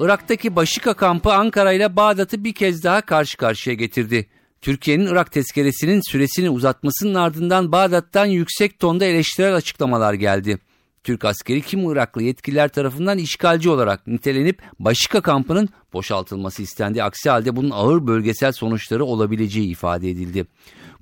Irak'taki Başika kampı Ankara ile Bağdat'ı bir kez daha karşı karşıya getirdi. Türkiye'nin Irak tezkeresinin süresini uzatmasının ardından Bağdat'tan yüksek tonda eleştirel açıklamalar geldi. Türk askeri kim Iraklı yetkililer tarafından işgalci olarak nitelenip Başika kampının boşaltılması istendi. Aksi halde bunun ağır bölgesel sonuçları olabileceği ifade edildi.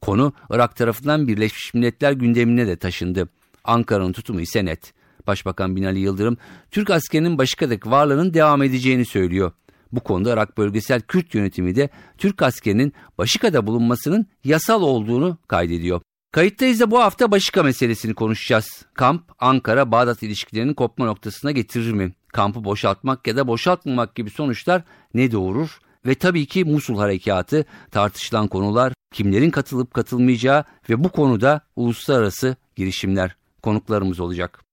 Konu Irak tarafından Birleşmiş Milletler gündemine de taşındı. Ankara'nın tutumu ise net. Başbakan Binali Yıldırım, Türk askerinin Başika'daki varlığının devam edeceğini söylüyor. Bu konuda Irak Bölgesel Kürt Yönetimi de Türk askerinin Başika'da bulunmasının yasal olduğunu kaydediyor. Kayıttayız da bu hafta Başika meselesini konuşacağız. Kamp Ankara-Bağdat ilişkilerinin kopma noktasına getirir mi? Kampı boşaltmak ya da boşaltmamak gibi sonuçlar ne doğurur? Ve tabii ki Musul Harekatı tartışılan konular, kimlerin katılıp katılmayacağı ve bu konuda uluslararası girişimler konuklarımız olacak.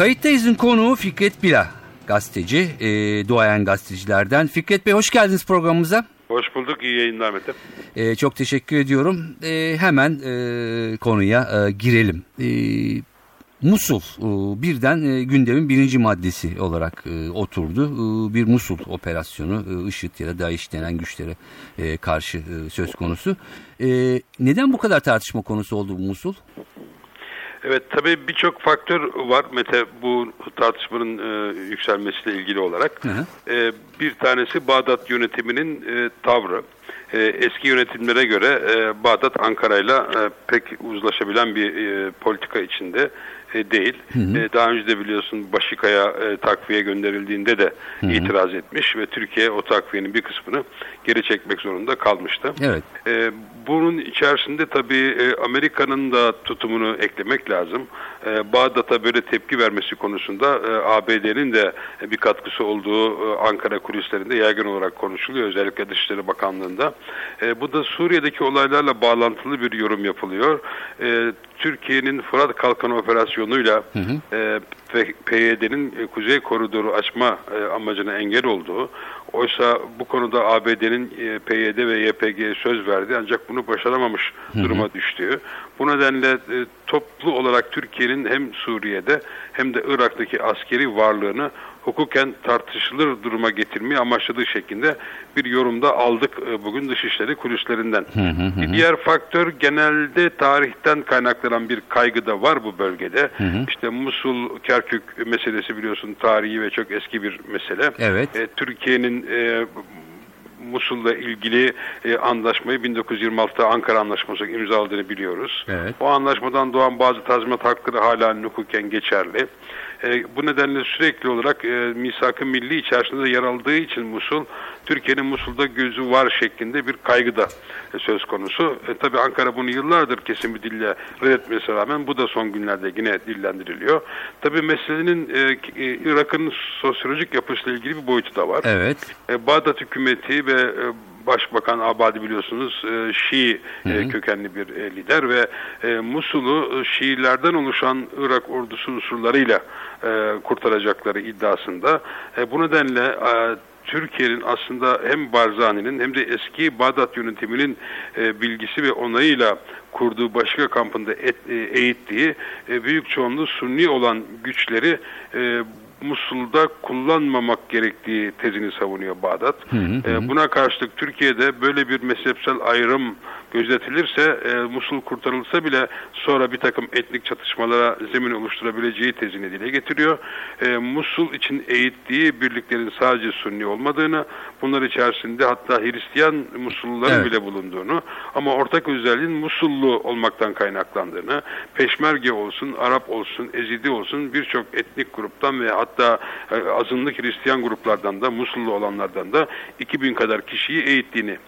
Kayıttayız'ın konuğu Fikret Bila, gazeteci, e, duayen gazetecilerden. Fikret Bey hoş geldiniz programımıza. Hoş bulduk, iyi yayınlar Mete. E, çok teşekkür ediyorum. E, hemen e, konuya e, girelim. E, Musul e, birden e, gündemin birinci maddesi olarak e, oturdu. Bir Musul operasyonu IŞİD ya da DAEŞ denen güçlere karşı söz konusu. Neden bu kadar tartışma konusu oldu bu Musul? Evet tabii birçok faktör var Mete bu tartışmanın e, yükselmesiyle ilgili olarak. Hı hı. E, bir tanesi Bağdat yönetiminin e, tavrı. E, eski yönetimlere göre e, Bağdat Ankara'yla e, pek uzlaşabilen bir e, politika içinde e, değil. Hı hı. E, daha önce de biliyorsun Başika'ya e, takviye gönderildiğinde de hı hı. itiraz etmiş ve Türkiye o takviyenin bir kısmını geri çekmek zorunda kalmıştı. Evet. E, bunun içerisinde tabii e, Amerika'nın da tutumunu eklemek lazım. E, Bağdat'a böyle tepki vermesi konusunda e, ABD'nin de bir katkısı olduğu e, Ankara kulislerinde yaygın olarak konuşuluyor. Özellikle Dışişleri Bakanlığı'nda. E, bu da Suriye'deki olaylarla bağlantılı bir yorum yapılıyor. E, Türkiye'nin Fırat Kalkanı hı hı. E, PYD'nin e, Kuzey Koridoru açma e, amacına engel olduğu, oysa bu konuda ABD'nin e, PYD ve YPG'ye söz verdi ancak bunu başaramamış hı hı. duruma düştüğü. Bu nedenle e, toplu olarak Türkiye'nin hem Suriye'de hem de Irak'taki askeri varlığını hukuken tartışılır duruma getirmeyi amaçladığı şeklinde bir yorumda aldık e, bugün Dışişleri kulislerinden. Hı hı hı. Diğer faktör genelde tarihten kaynaklanan bir kaygı da var bu bölgede. Hı hı. İşte Musul, Kerkük meselesi biliyorsun tarihi ve çok eski bir mesele. Evet. E, Türkiye'nin e, Musul'la ilgili e, anlaşmayı 1926'da Ankara Anlaşması imzaladığını biliyoruz. Evet. O anlaşmadan doğan bazı tazminat hakları hala hukuken geçerli. E, bu nedenle sürekli olarak e, misak-ı milli içerisinde yer aldığı için Musul, Türkiye'nin Musul'da gözü var şeklinde bir kaygı da e, söz konusu. E, Tabi Ankara bunu yıllardır kesin bir dille reddetmesine rağmen bu da son günlerde yine dillendiriliyor. Tabi meselenin e, e, Irak'ın sosyolojik yapısıyla ilgili bir boyutu da var. Evet. E, Bağdat hükümeti ve e, Başbakan Abadi biliyorsunuz e, Şii e, kökenli bir e, lider ve e, Musul'u e, Şiilerden oluşan Irak ordusu unsurlarıyla e, kurtaracakları iddiasında. E, bu nedenle e, Türkiye'nin aslında hem Barzani'nin hem de eski Bağdat yönetiminin e, bilgisi ve onayıyla kurduğu başka kampında et, e, eğittiği e, büyük çoğunluğu Sunni olan güçleri e, Musul'da kullanmamak gerektiği tezini savunuyor Bağdat. Hı hı. E, buna karşılık Türkiye'de böyle bir mezhepsel ayrım gözetilirse e, Musul kurtarılsa bile sonra bir takım etnik çatışmalara zemin oluşturabileceği tezini dile getiriyor. E, Musul için eğittiği birliklerin sadece Sunni olmadığını, bunlar içerisinde hatta Hristiyan Musulluların evet. bile bulunduğunu ama ortak özelliğin Musullu olmaktan kaynaklandığını, Peşmerge olsun, Arap olsun, Ezidi olsun birçok etnik gruptan ve hatta e, azınlık Hristiyan gruplardan da Musullu olanlardan da 2000 kadar kişiyi eğittiğini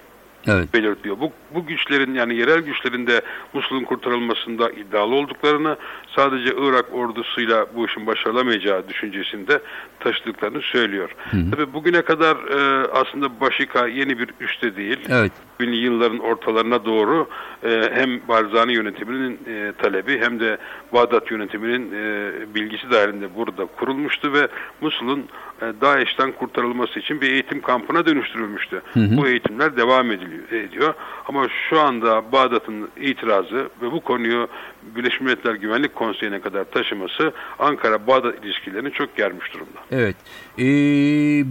evet. belirtiyor. Bu, bu güçlerin yani yerel güçlerin de Musul'un kurtarılmasında iddialı olduklarını sadece Irak ordusuyla bu işin başarılamayacağı düşüncesinde taşıdıklarını söylüyor. Hı hı. Tabii bugüne kadar e, aslında Başika yeni bir üste değil. Evet. 2000'li yılların ortalarına doğru e, hem Barzani yönetiminin e, talebi hem de Bağdat yönetiminin e, bilgisi dahilinde burada kurulmuştu ve Musul'un e, DAEŞ'ten kurtarılması için bir eğitim kampına dönüştürülmüştü. Hı hı. Bu eğitimler devam ediliyor, ediyor. Ama şu anda Bağdat'ın itirazı ve bu konuyu Birleşmiş Milletler Güvenlik Konseyi'ne kadar taşıması Ankara-Bağdat ilişkilerini çok germiş durumda. Evet. Ee,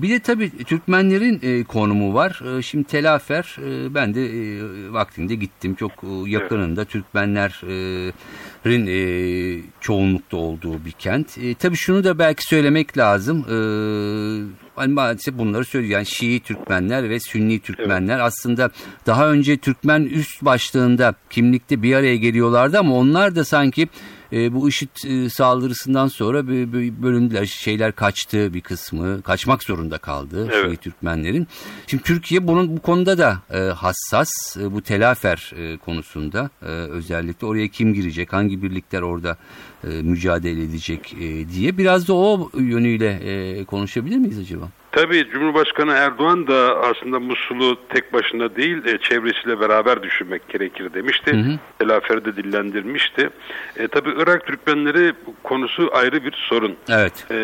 bir de tabii Türkmenlerin e, konumu var. E, şimdi Telafer, e, ben de e, vaktinde gittim. Çok e, yakınında. Türkmenlerin e, çoğunlukta olduğu bir kent. E, tabii şunu da belki söylemek lazım. E, hani maalesef bunları söylüyor. Yani Şii Türkmenler ve Sünni Türkmenler evet. aslında daha önce Türkmen üst başlığında kimlikte bir araya geliyorlardı ama onlar da sanki e, bu IŞİD e, saldırısından sonra bir, bölündüler. Şeyler kaçtı bir kısmı. Kaçmak zorunda kaldı evet. şey, Türkmenlerin. Şimdi Türkiye bunun bu konuda da e, hassas. E, bu telafer e, konusunda e, özellikle oraya kim girecek, hangi birlikler orada e, mücadele edecek e, diye biraz da o yönüyle e, konuşabilir miyiz acaba? Tabii Cumhurbaşkanı Erdoğan da aslında Musul'u tek başına değil e, çevresiyle beraber düşünmek gerekir demişti. Hı Telaferi de dillendirmişti. E, tabii Irak Türkmenleri konusu ayrı bir sorun. Evet. E,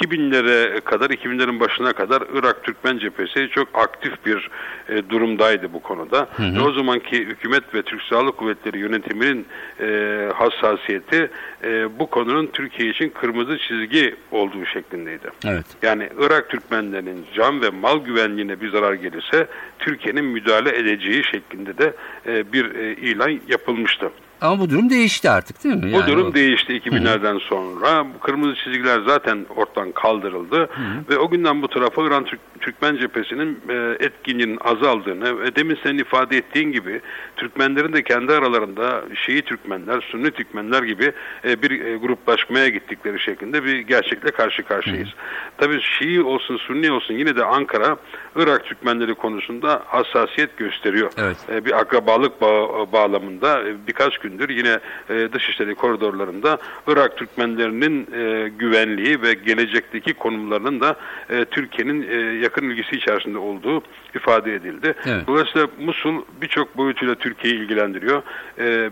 2000'lere kadar, 2000'lerin başına kadar Irak Türkmen cephesi çok aktif bir e, durumdaydı bu konuda. Hı hı. o zamanki hükümet ve Türk Silahlı Kuvvetleri yönetiminin e, hassasiyeti e, bu konunun Türkiye için kırmızı çizgi olduğu şeklindeydi. Evet. Yani Irak Türkmenlerinin can ve mal güvenliğine bir zarar gelirse Türkiye'nin müdahale edeceği şeklinde de e, bir e, ilan yapılmıştı. Ama bu durum değişti artık değil mi? Bu yani durum o... değişti 2000'lerden sonra. Bu kırmızı çizgiler zaten ortadan kaldırıldı. Hı hı. Ve o günden bu tarafa İran Türk, Türkmen cephesinin e, etkinliğinin azaldığını ve demin senin ifade ettiğin gibi Türkmenlerin de kendi aralarında Şii Türkmenler, Sünni Türkmenler gibi e, bir e, gruplaşmaya gittikleri şeklinde bir gerçekle karşı karşıyayız. Hı hı. Tabii Şii olsun, Sünni olsun yine de Ankara Irak Türkmenleri konusunda hassasiyet gösteriyor. Evet. E, bir akrabalık bağ, bağlamında e, birkaç gündür yine e, dışişleri koridorlarında Irak Türkmenlerinin e, güvenliği ve gelecekteki konumlarının da e, Türkiye'nin e, yakın ilgisi içerisinde olduğu ifade edildi. Evet. Dolayısıyla Musul birçok boyutuyla Türkiye'yi ilgilendiriyor. E,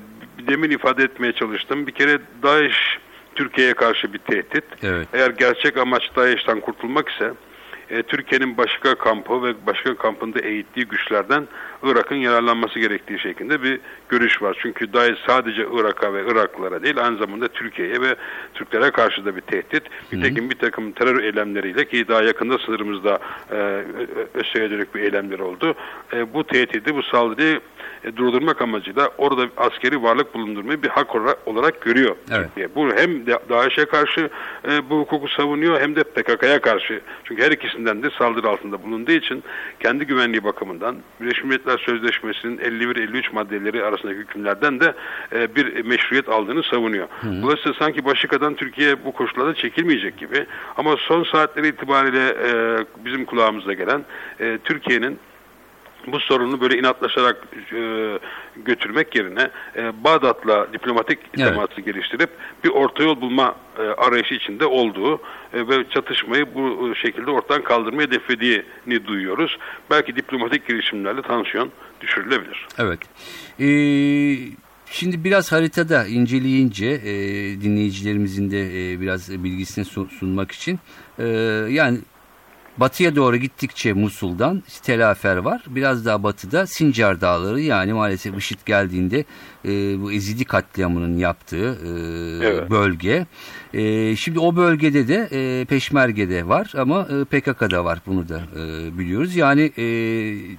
demin ifade etmeye çalıştım. Bir kere DAEŞ Türkiye'ye karşı bir tehdit. Evet. Eğer gerçek amaç DAEŞ'ten kurtulmak ise e, Türkiye'nin başka kampı ve başka kampında eğittiği güçlerden Irak'ın yararlanması gerektiği şeklinde bir görüş var. Çünkü DAEŞ sadece Irak'a ve Iraklılara değil aynı zamanda Türkiye'ye ve Türklere karşı da bir tehdit. Nitekim bir takım terör eylemleriyle ki daha yakında sınırımızda e, ÖSE'ye dönük bir eylemler oldu. E, bu tehdidi, bu saldırıyı e, durdurmak amacıyla orada askeri varlık bulundurmayı bir hak olarak görüyor. Evet. Bu hem DAEŞ'e karşı e, bu hukuku savunuyor hem de PKK'ya karşı. Çünkü her ikisinden de saldırı altında bulunduğu için kendi güvenliği bakımından Birleşmiş Milletler Sözleşmesi'nin 51-53 maddeleri arasındaki hükümlerden de e, bir meşruiyet aldığını savunuyor. Hı hı. Dolayısıyla sanki Başika'dan Türkiye bu koşullarda çekilmeyecek gibi ama son saatleri itibariyle e, bizim kulağımıza gelen e, Türkiye'nin bu sorunu böyle inatlaşarak e, götürmek yerine e, Bağdat'la diplomatik evet. teması geliştirip bir orta yol bulma e, arayışı içinde olduğu e, ve çatışmayı bu şekilde ortadan kaldırmaya hedeflediğini duyuyoruz. Belki diplomatik girişimlerle tansiyon düşürülebilir. Evet. Ee, şimdi biraz haritada inceleyince e, dinleyicilerimizin de e, biraz bilgisini sunmak için e, yani Batıya doğru gittikçe Musul'dan Telafer var. Biraz daha batıda Sincar Dağları yani maalesef IŞİD geldiğinde e, bu Ezidi katliamının yaptığı e, evet. bölge. E, şimdi o bölgede de e, Peşmerge'de var ama e, PKK'da var bunu da e, biliyoruz. Yani e,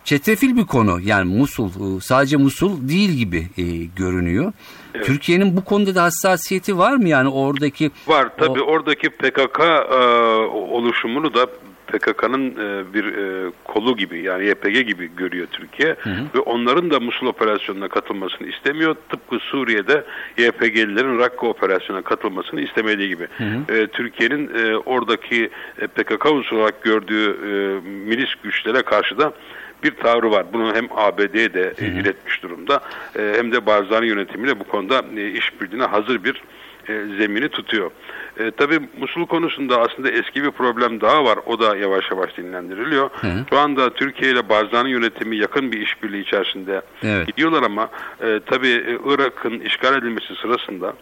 çetrefil bir konu yani Musul e, sadece Musul değil gibi e, görünüyor. Evet. Türkiye'nin bu konuda da hassasiyeti var mı yani oradaki? Var tabii o... oradaki PKK e, oluşumunu da PKK'nın e, bir e, kolu gibi yani YPG gibi görüyor Türkiye hı hı. ve onların da Musul operasyonuna katılmasını istemiyor. Tıpkı Suriye'de YPG'lilerin Rakka operasyonuna katılmasını istemediği gibi. E, Türkiye'nin e, oradaki e, PKK unsuru olarak gördüğü e, milis güçlere karşı da bir tavrı var. Bunu hem ABD'ye de e, iletmiş durumda hem de Barzani yönetimiyle bu konuda işbirliğine hazır bir zemini tutuyor. E, tabii Musul konusunda aslında eski bir problem daha var. O da yavaş yavaş dinlendiriliyor. Hı. Şu anda Türkiye ile Barzani yönetimi yakın bir işbirliği içerisinde evet. gidiyorlar ama e, tabii e, Irak'ın işgal edilmesi sırasında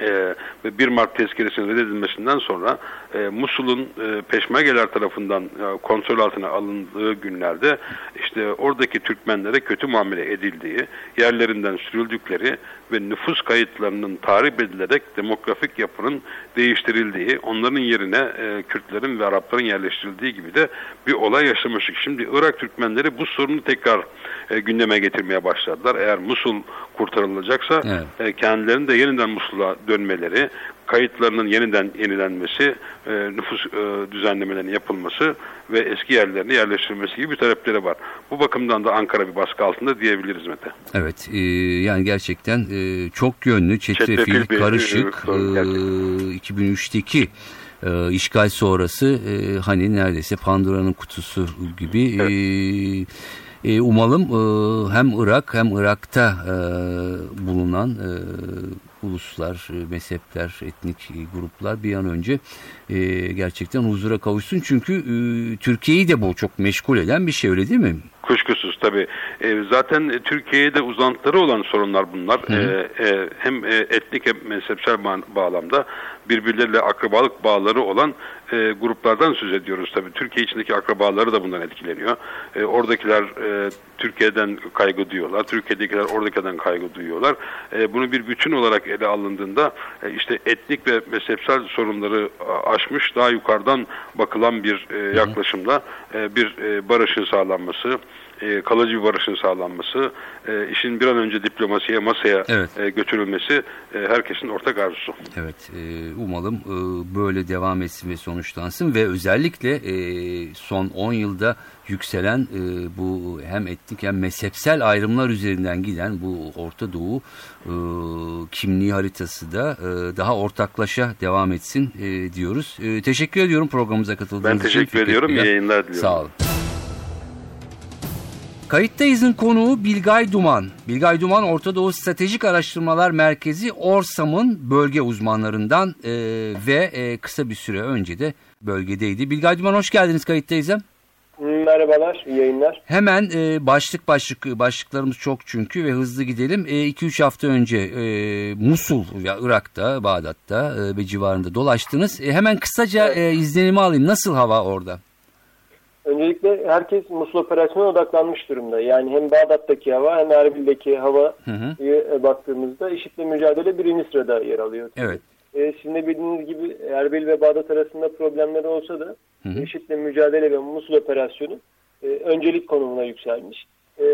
e, ve 1 Mart tezkeresinin reddedilmesinden sonra e, Musul'un e, peşmergeler tarafından e, kontrol altına alındığı günlerde işte oradaki Türkmenlere kötü muamele edildiği, yerlerinden sürüldükleri ve nüfus kayıtlarının tahrip edilerek demografik yapının değiştirildiği, onların yerine e, Kürtlerin ve Arapların yerleştirildiği gibi de bir olay yaşamıştık. Şimdi Irak Türkmenleri bu sorunu tekrar e, gündeme getirmeye başladılar. Eğer Musul kurtarılacaksa evet. e, kendilerinin de yeniden Musul'a dönmeleri, kayıtlarının yeniden yenilenmesi, e, nüfus e, düzenlemelerinin yapılması ve eski yerlerine yerleştirilmesi gibi bir talepleri var. Bu bakımdan da Ankara bir baskı altında diyebiliriz Mete. Evet, e, yani gerçekten e, çok yönlü, çetrefil, bir, karışık, e, 2003'teki e, işgal sonrası e, hani neredeyse Pandora'nın kutusu gibi evet. e, e, umalım e, hem Irak hem Irak'ta e, bulunan e, uluslar, e, mezhepler, etnik gruplar bir an önce e, gerçekten huzura kavuşsun. Çünkü e, Türkiye'yi de bu çok meşgul eden bir şey öyle değil mi? Kuşkusuz tabii. E, zaten Türkiye'de uzantıları olan sorunlar bunlar. E, e, hem e, etnik hem mezhepsel bağlamda birbirleriyle akrabalık bağları olan e, gruplardan söz ediyoruz tabii. Türkiye içindeki akrabaları da bundan etkileniyor. E, oradakiler e, Türkiye'den kaygı duyuyorlar. Türkiye'dekiler oradakiden kaygı duyuyorlar. E, bunu bir bütün olarak ele alındığında e, işte etnik ve mezhepsel sorunları aşmış daha yukarıdan bakılan bir e, yaklaşımla e, bir e, barışın sağlanması, e, kalıcı bir barışın sağlanması, e, işin bir an önce diplomasiye, masaya evet. e, götürülmesi e, herkesin ortak arzusu. Evet, e, umalım e, böyle devam etsin ve sonuçlansın ve özellikle e, son 10 yılda yükselen e, bu hem etnik hem mezhepsel ayrımlar üzerinden giden bu Orta Doğu e, kimliği haritası da e, daha ortaklaşa devam etsin e, diyoruz. E, teşekkür ediyorum programımıza katıldığınız için. Ben teşekkür için. ediyorum. İyi yayınlar diliyorum. Sağ olun. Kayıttayız'ın konuğu Bilgay Duman. Bilgay Duman Orta Doğu Stratejik Araştırmalar Merkezi Orsam'ın bölge uzmanlarından e, ve e, kısa bir süre önce de bölgedeydi. Bilgay Duman hoş geldiniz Kayıttayız'a. Merhabalar, iyi yayınlar. Hemen e, başlık başlık başlıklarımız çok çünkü ve hızlı gidelim. 2-3 e, hafta önce e, Musul ya Irak'ta, Bağdat'ta e, ve civarında dolaştınız. E, hemen kısaca e, izlenimi alayım. Nasıl hava orada? Öncelikle herkes Musul operasyonuna odaklanmış durumda. Yani hem Bağdat'taki hava hem Erbil'deki hava hı hı. E, baktığımızda IŞİD'le mücadele birinci sırada yer alıyor. Evet. E, sizin de bildiğiniz gibi Erbil ve Bağdat arasında problemler olsa da hı hı. IŞİD'le mücadele ve Musul operasyonu e, öncelik konumuna yükselmiş. E,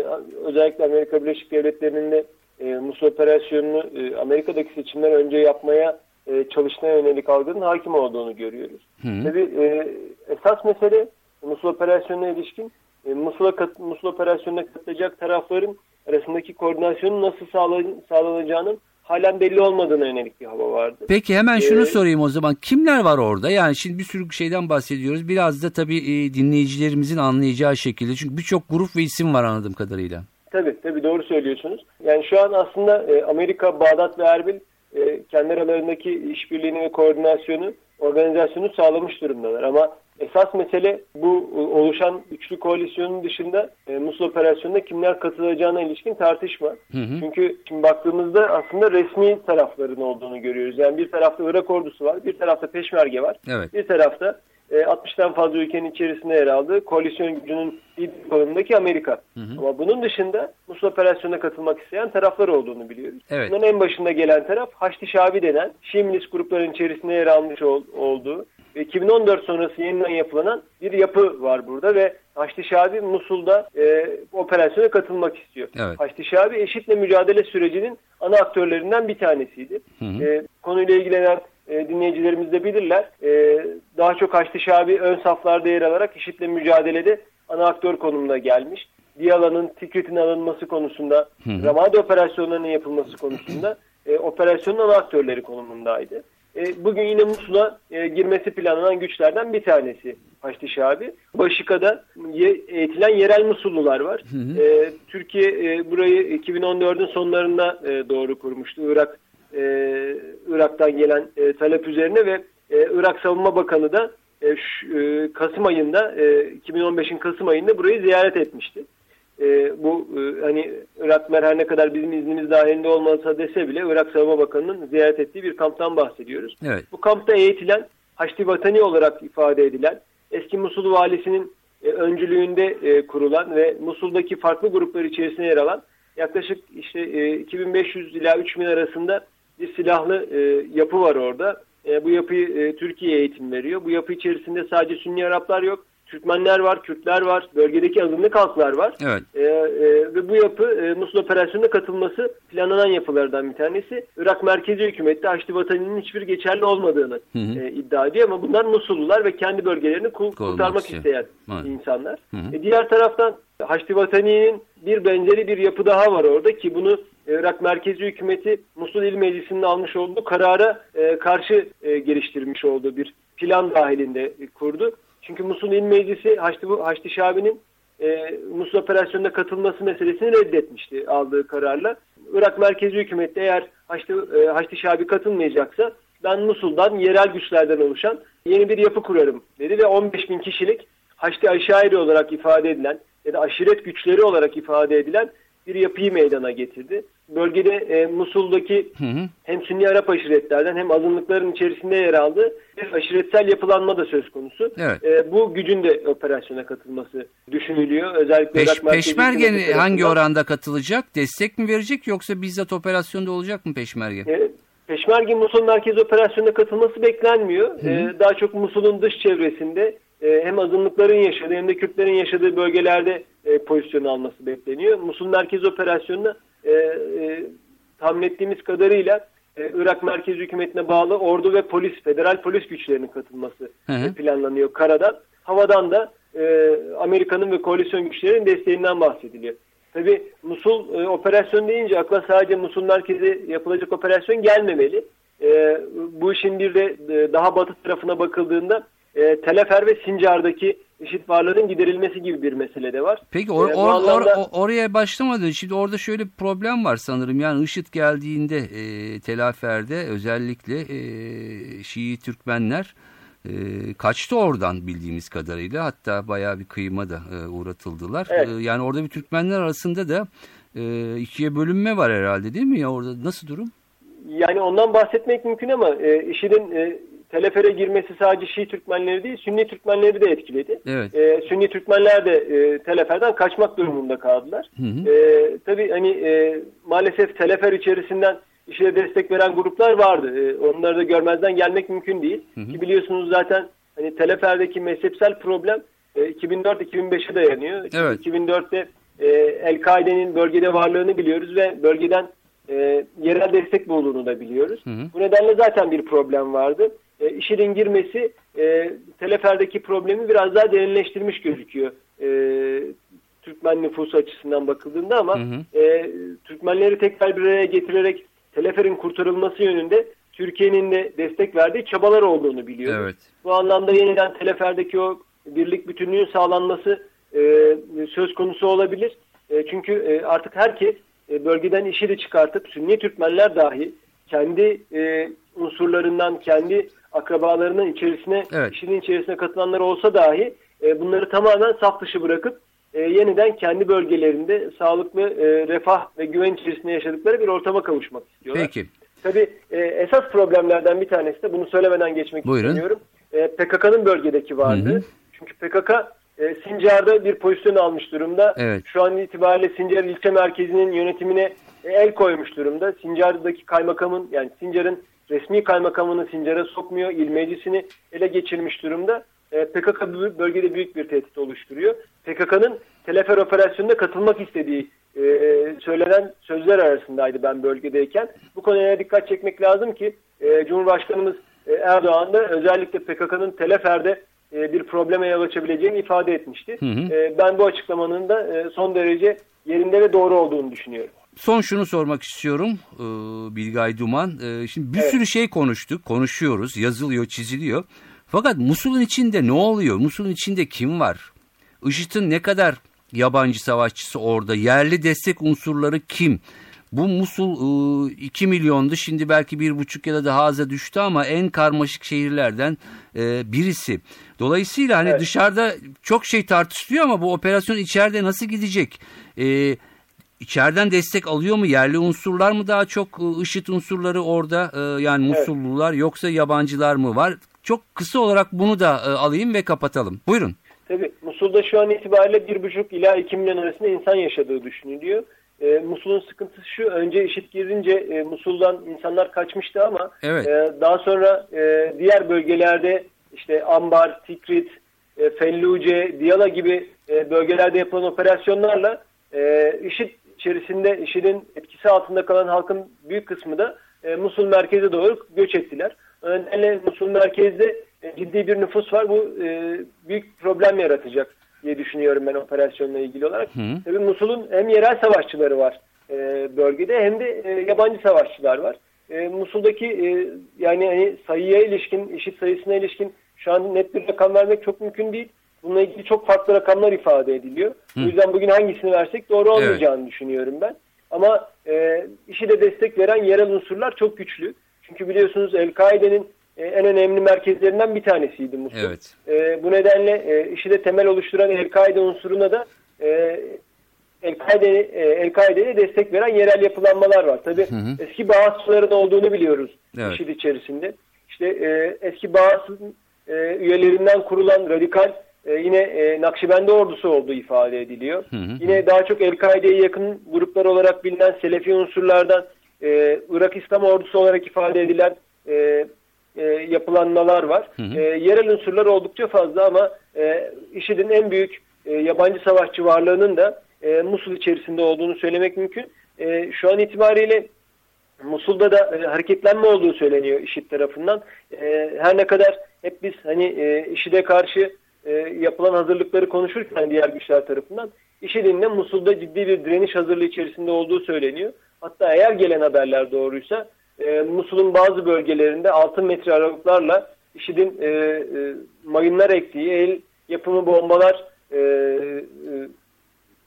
özellikle Amerika Birleşik Devletleri'nin de e, Musul operasyonunu e, Amerika'daki seçimler önce yapmaya e, çalıştığına yönelik algının hakim olduğunu görüyoruz. Hı hı. Tabii e, esas mesele Musul operasyonuna ilişkin e, Musul, kat, Musul operasyonuna katılacak tarafların arasındaki koordinasyonun nasıl sağlanacağının halen belli olmadığına yönelik bir hava vardı. Peki hemen şunu ee, sorayım o zaman. Kimler var orada? Yani şimdi bir sürü şeyden bahsediyoruz. Biraz da tabii e, dinleyicilerimizin anlayacağı şekilde. Çünkü birçok grup ve isim var anladığım kadarıyla. Tabii tabii doğru söylüyorsunuz. Yani şu an aslında e, Amerika, Bağdat ve Erbil e, kendi aralarındaki işbirliğini ve koordinasyonu, organizasyonu sağlamış durumdalar. Ama Esas mesele bu e, oluşan üçlü koalisyonun dışında e, Musul operasyonuna kimler katılacağına ilişkin tartışma. Hı hı. Çünkü şimdi baktığımızda aslında resmi tarafların olduğunu görüyoruz. Yani bir tarafta Irak ordusu var, bir tarafta Peşmerge var, evet. bir tarafta e, 60'tan fazla ülkenin içerisinde yer aldığı koalisyon gücünün bir konumundaki Amerika. Hı hı. Ama bunun dışında Musul operasyonuna katılmak isteyen taraflar olduğunu biliyoruz. Evet. Bunun en başında gelen taraf Haçlı Şabi denen Şii grupların içerisinde yer almış ol, olduğu 2014 sonrası yeniden yapılanan bir yapı var burada ve Haçlı Şabi Musul'da e, operasyona katılmak istiyor. Evet. Haçlı Şabi eşitle mücadele sürecinin ana aktörlerinden bir tanesiydi. Hı hı. E, konuyla ilgilenen e, dinleyicilerimiz de bilirler. E, daha çok Haçlı Şabi ön saflarda yer alarak eşitle mücadelede ana aktör konumuna gelmiş. Diyala'nın Tikrit'in alınması konusunda. Ramadi operasyonlarının yapılması konusunda e, operasyonun ana aktörleri konumundaydı. E, bugün yine Musul'a e, girmesi planlanan güçlerden bir tanesi Haçlı Şabi. Başika'da ye, eğitilen yerel Musullular var. Hı hı. E, Türkiye e, burayı 2014'ün sonlarında e, doğru kurmuştu. Irak e, Irak'tan gelen e, talep üzerine ve e, Irak Savunma Bakanı da e, şu, e, Kasım ayında e, 2015'in Kasım ayında burayı ziyaret etmişti. E, bu e, hani Iraklılar her ne kadar bizim iznimiz dahilinde olmasa dese bile Irak Savunma Bakanı'nın ziyaret ettiği bir kamptan bahsediyoruz. Evet. Bu kampta eğitilen Haçlı Vatani olarak ifade edilen eski Musul valisinin e, öncülüğünde e, kurulan ve Musul'daki farklı gruplar içerisinde yer alan yaklaşık işte e, 2500 ila 3000 arasında bir silahlı e, yapı var orada. E, bu yapıyı e, Türkiye eğitim veriyor. Bu yapı içerisinde sadece Sünni Araplar yok. Türkmenler var, Kürtler var, bölgedeki azınlık halklar var. Evet. E, e, ve bu yapı e, Musul operasyonuna katılması planlanan yapılardan bir tanesi. Irak merkezi hükümette Haçlı Vatanı'nın hiçbir geçerli olmadığını hı hı. E, iddia ediyor ama bunlar Musullular ve kendi bölgelerini kurtarmak isteyen evet. insanlar. Hı hı. E, diğer taraftan Haçlı Vatani'nin bir benzeri bir yapı daha var orada ki bunu Irak Merkezi Hükümeti Musul İl Meclisi'nin almış olduğu karara e, karşı e, geliştirmiş olduğu bir plan dahilinde kurdu. Çünkü Musul İl Meclisi Haçlı, Haçlı Şabi'nin e, Musul operasyonuna katılması meselesini reddetmişti aldığı kararla. Irak Merkezi Hükümeti eğer Haçlı, e, Haçlı Şabi katılmayacaksa ben Musul'dan yerel güçlerden oluşan yeni bir yapı kurarım dedi ve 15 bin kişilik Haçlı Aşairi olarak ifade edilen ya da aşiret güçleri olarak ifade edilen bir yapıyı meydana getirdi. Bölgede e, Musul'daki hı hı. hem Sünni Arap aşiretlerden hem azınlıkların içerisinde yer aldığı bir aşiretsel yapılanma da söz konusu. Evet. E, bu gücün de operasyona katılması düşünülüyor. Özellikle Peş, Peşmerge hangi oranda katılacak? Destek mi verecek yoksa bizzat operasyonda olacak mı Peşmerge? E, Peşmerge Musul Merkez Operasyonu'na katılması beklenmiyor. Hı hı. E, daha çok Musul'un dış çevresinde e, hem azınlıkların yaşadığı hem de Kürtlerin yaşadığı bölgelerde e, pozisyon alması bekleniyor. Musul Merkez Operasyonu'na e, e, tahmin ettiğimiz kadarıyla e, Irak Merkez Hükümeti'ne bağlı ordu ve polis, federal polis güçlerinin katılması hı hı. planlanıyor karadan. Havadan da e, Amerika'nın ve koalisyon güçlerinin desteğinden bahsediliyor. Tabi Musul e, operasyon deyince akla sadece Musul merkezi yapılacak operasyon gelmemeli. E, bu işin bir de e, daha batı tarafına bakıldığında e, Telefer ve Sincar'daki eşit varlığının giderilmesi gibi bir mesele de var. Peki or, or, anlamda... or, oraya başlamadan şimdi orada şöyle bir problem var sanırım. Yani IŞİD geldiğinde e, Telafer'de özellikle e, Şii Türkmenler e, kaçtı oradan bildiğimiz kadarıyla. Hatta bayağı bir kıyıma da e, uğratıldılar. Evet. E, yani orada bir Türkmenler arasında da e, ikiye bölünme var herhalde değil mi ya orada nasıl durum? Yani ondan bahsetmek mümkün ama e, IŞİD'in e, telefere girmesi sadece Şii Türkmenleri değil, Sünni Türkmenleri de etkiledi. Evet. E, Sünni Türkmenler de e, teleferden kaçmak durumunda kaldılar. Hı hı. E, tabii hani e, maalesef telefer içerisinden işe destek veren gruplar vardı. E, onları da görmezden gelmek mümkün değil. Hı hı. Ki biliyorsunuz zaten hani teleferdeki mezhepsel problem e, 2004-2005'e dayanıyor. Evet. 2004'te e, El-Kaide'nin bölgede varlığını biliyoruz ve bölgeden e, yerel destek bulduğunu da biliyoruz. Hı hı. Bu nedenle zaten bir problem vardı e, IŞİD'in girmesi e, Telefer'deki problemi biraz daha derinleştirmiş gözüküyor. E, Türkmen nüfusu açısından bakıldığında ama hı hı. E, Türkmenleri tekrar bir araya getirerek Telefer'in kurtarılması yönünde Türkiye'nin de destek verdiği çabalar olduğunu biliyoruz. Evet. Bu anlamda yeniden Telefer'deki o birlik bütünlüğün sağlanması e, söz konusu olabilir. E, çünkü e, artık herkes e, bölgeden IŞİD'i çıkartıp Sünni Türkmenler dahi kendi e, unsurlarından, kendi akrabalarının içerisine, evet. işinin içerisine katılanlar olsa dahi e, bunları tamamen saf dışı bırakıp e, yeniden kendi bölgelerinde sağlıklı e, refah ve güven içerisinde yaşadıkları bir ortama kavuşmak istiyorlar. Peki. Tabii e, esas problemlerden bir tanesi de bunu söylemeden geçmek Buyurun. istemiyorum. E, PKK'nın bölgedeki vardı. Hı hı. Çünkü PKK e, Sincar'da bir pozisyon almış durumda. Evet. Şu an itibariyle Sincar ilçe merkezinin yönetimine e, el koymuş durumda. Sincar'daki kaymakamın yani Sincar'ın resmi kaymakamını Sincar'a sokmuyor. İl meclisini ele geçirmiş durumda. E, PKK bölgede büyük bir tehdit oluşturuyor. PKK'nın Telefer operasyonuna katılmak istediği e, söylenen sözler arasındaydı ben bölgedeyken. Bu konuya dikkat çekmek lazım ki e, Cumhurbaşkanımız e, Erdoğan da özellikle PKK'nın Telefer'de e, bir probleme yol açabileceğini ifade etmişti. Hı hı. E, ben bu açıklamanın da e, son derece yerinde ve doğru olduğunu düşünüyorum. Son şunu sormak istiyorum e, Bilgay Duman. E, şimdi bir evet. sürü şey konuştuk, konuşuyoruz, yazılıyor, çiziliyor. Fakat Musul'un içinde ne oluyor? Musul'un içinde kim var? IŞİD'in ne kadar yabancı savaşçısı orada? Yerli destek unsurları kim? Bu Musul 2 milyondu şimdi belki bir buçuk ya da daha aza düştü ama en karmaşık şehirlerden birisi. Dolayısıyla hani evet. dışarıda çok şey tartışılıyor ama bu operasyon içeride nasıl gidecek? Ee, içeriden destek alıyor mu? Yerli unsurlar mı daha çok IŞİD unsurları orada yani Musullular evet. yoksa yabancılar mı var? Çok kısa olarak bunu da alayım ve kapatalım. Buyurun. Tabii Musul'da şu an itibariyle 1,5 ila 2 milyon arasında insan yaşadığı düşünülüyor. E, Musul'un sıkıntısı şu, önce IŞİD girince e, Musul'dan insanlar kaçmıştı ama evet. e, daha sonra e, diğer bölgelerde işte Ambar, Tikrit, e, Felluce, Diyala gibi e, bölgelerde yapılan operasyonlarla e, IŞİD içerisinde IŞİD'in etkisi altında kalan halkın büyük kısmı da e, Musul merkeze doğru göç ettiler. Öyle Musul merkezde e, ciddi bir nüfus var. Bu e, büyük problem yaratacak diye düşünüyorum ben operasyonla ilgili olarak. Hı. Tabii Musul'un hem yerel savaşçıları var e, bölgede hem de e, yabancı savaşçılar var. E, Musul'daki e, yani hani sayıya ilişkin, işit sayısına ilişkin şu an net bir rakam vermek çok mümkün değil. Bununla ilgili çok farklı rakamlar ifade ediliyor. Hı. O yüzden bugün hangisini versek doğru olmayacağını evet. düşünüyorum ben. Ama e, işi de destek veren yerel unsurlar çok güçlü. Çünkü biliyorsunuz El-Kaide'nin e, en önemli merkezlerinden bir tanesiydi Musul. Evet. E, bu nedenle e, işi de temel oluşturan El-Kaide unsuruna da e, El-Kaide'ye El destek veren yerel yapılanmalar var. Tabii hı hı. eski Bağızçıların olduğunu biliyoruz evet. IŞİD içerisinde. İşte e, eski Bağız'ın e, üyelerinden kurulan radikal e, yine e, Nakşibendi ordusu olduğu ifade ediliyor. Hı hı. Yine daha çok El-Kaide'ye yakın gruplar olarak bilinen Selefi unsurlardan e, Irak İslam ordusu olarak ifade edilen e, e, yapılanmalar var. Hı hı. E, yerel unsurlar oldukça fazla ama e, IŞİD'in en büyük e, yabancı savaşçı varlığının da e, Musul içerisinde olduğunu söylemek mümkün. E, şu an itibariyle Musul'da da e, hareketlenme olduğu söyleniyor IŞİD tarafından. E, her ne kadar hep biz hani e, IŞİD'e karşı e, yapılan hazırlıkları konuşurken diğer güçler tarafından IŞİD'in de Musul'da ciddi bir direniş hazırlığı içerisinde olduğu söyleniyor. Hatta eğer gelen haberler doğruysa e, Musul'un bazı bölgelerinde altın metre aralıklarla IŞİD'in e, e, mayınlar ektiği, el yapımı bombalar e, e,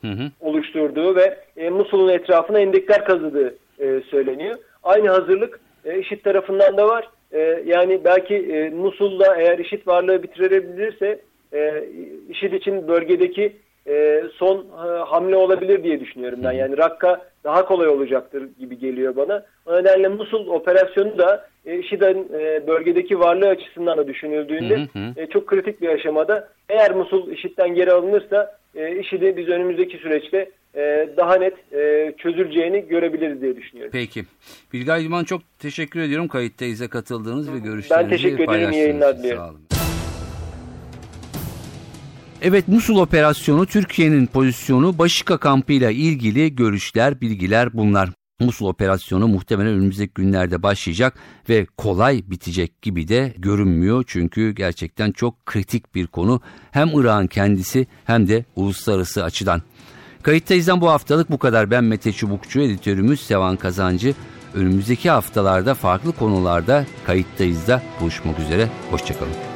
hı hı. oluşturduğu ve e, Musul'un etrafına endekler kazıdığı e, söyleniyor. Aynı hazırlık e, IŞİD tarafından da var. E, yani belki e, Musul'da eğer IŞİD varlığı bitirebilirse e, IŞİD için bölgedeki e, son e, hamle olabilir diye düşünüyorum ben. Yani Rakka daha kolay olacaktır gibi geliyor bana. O nedenle Musul operasyonu da e, IŞİD'in e, bölgedeki varlığı açısından da düşünüldüğünde hı hı. E, çok kritik bir aşamada. Eğer Musul IŞİD'den geri alınırsa e, IŞİD'i biz önümüzdeki süreçte e, daha net e, çözüleceğini görebiliriz diye düşünüyorum. Peki. Bilgay Duman çok teşekkür ediyorum kayıttayıza katıldığınız ve görüşlerinizi Ben teşekkür ederim. Yayınlar diliyorum. Sağ olun. Evet Musul operasyonu Türkiye'nin pozisyonu Başika kampıyla ilgili görüşler, bilgiler bunlar. Musul operasyonu muhtemelen önümüzdeki günlerde başlayacak ve kolay bitecek gibi de görünmüyor. Çünkü gerçekten çok kritik bir konu hem Irak'ın kendisi hem de uluslararası açıdan. Kayıttayız'dan bu haftalık bu kadar. Ben Mete Çubukçu, editörümüz Sevan Kazancı. Önümüzdeki haftalarda farklı konularda Kayıttayız'da buluşmak üzere. Hoşçakalın.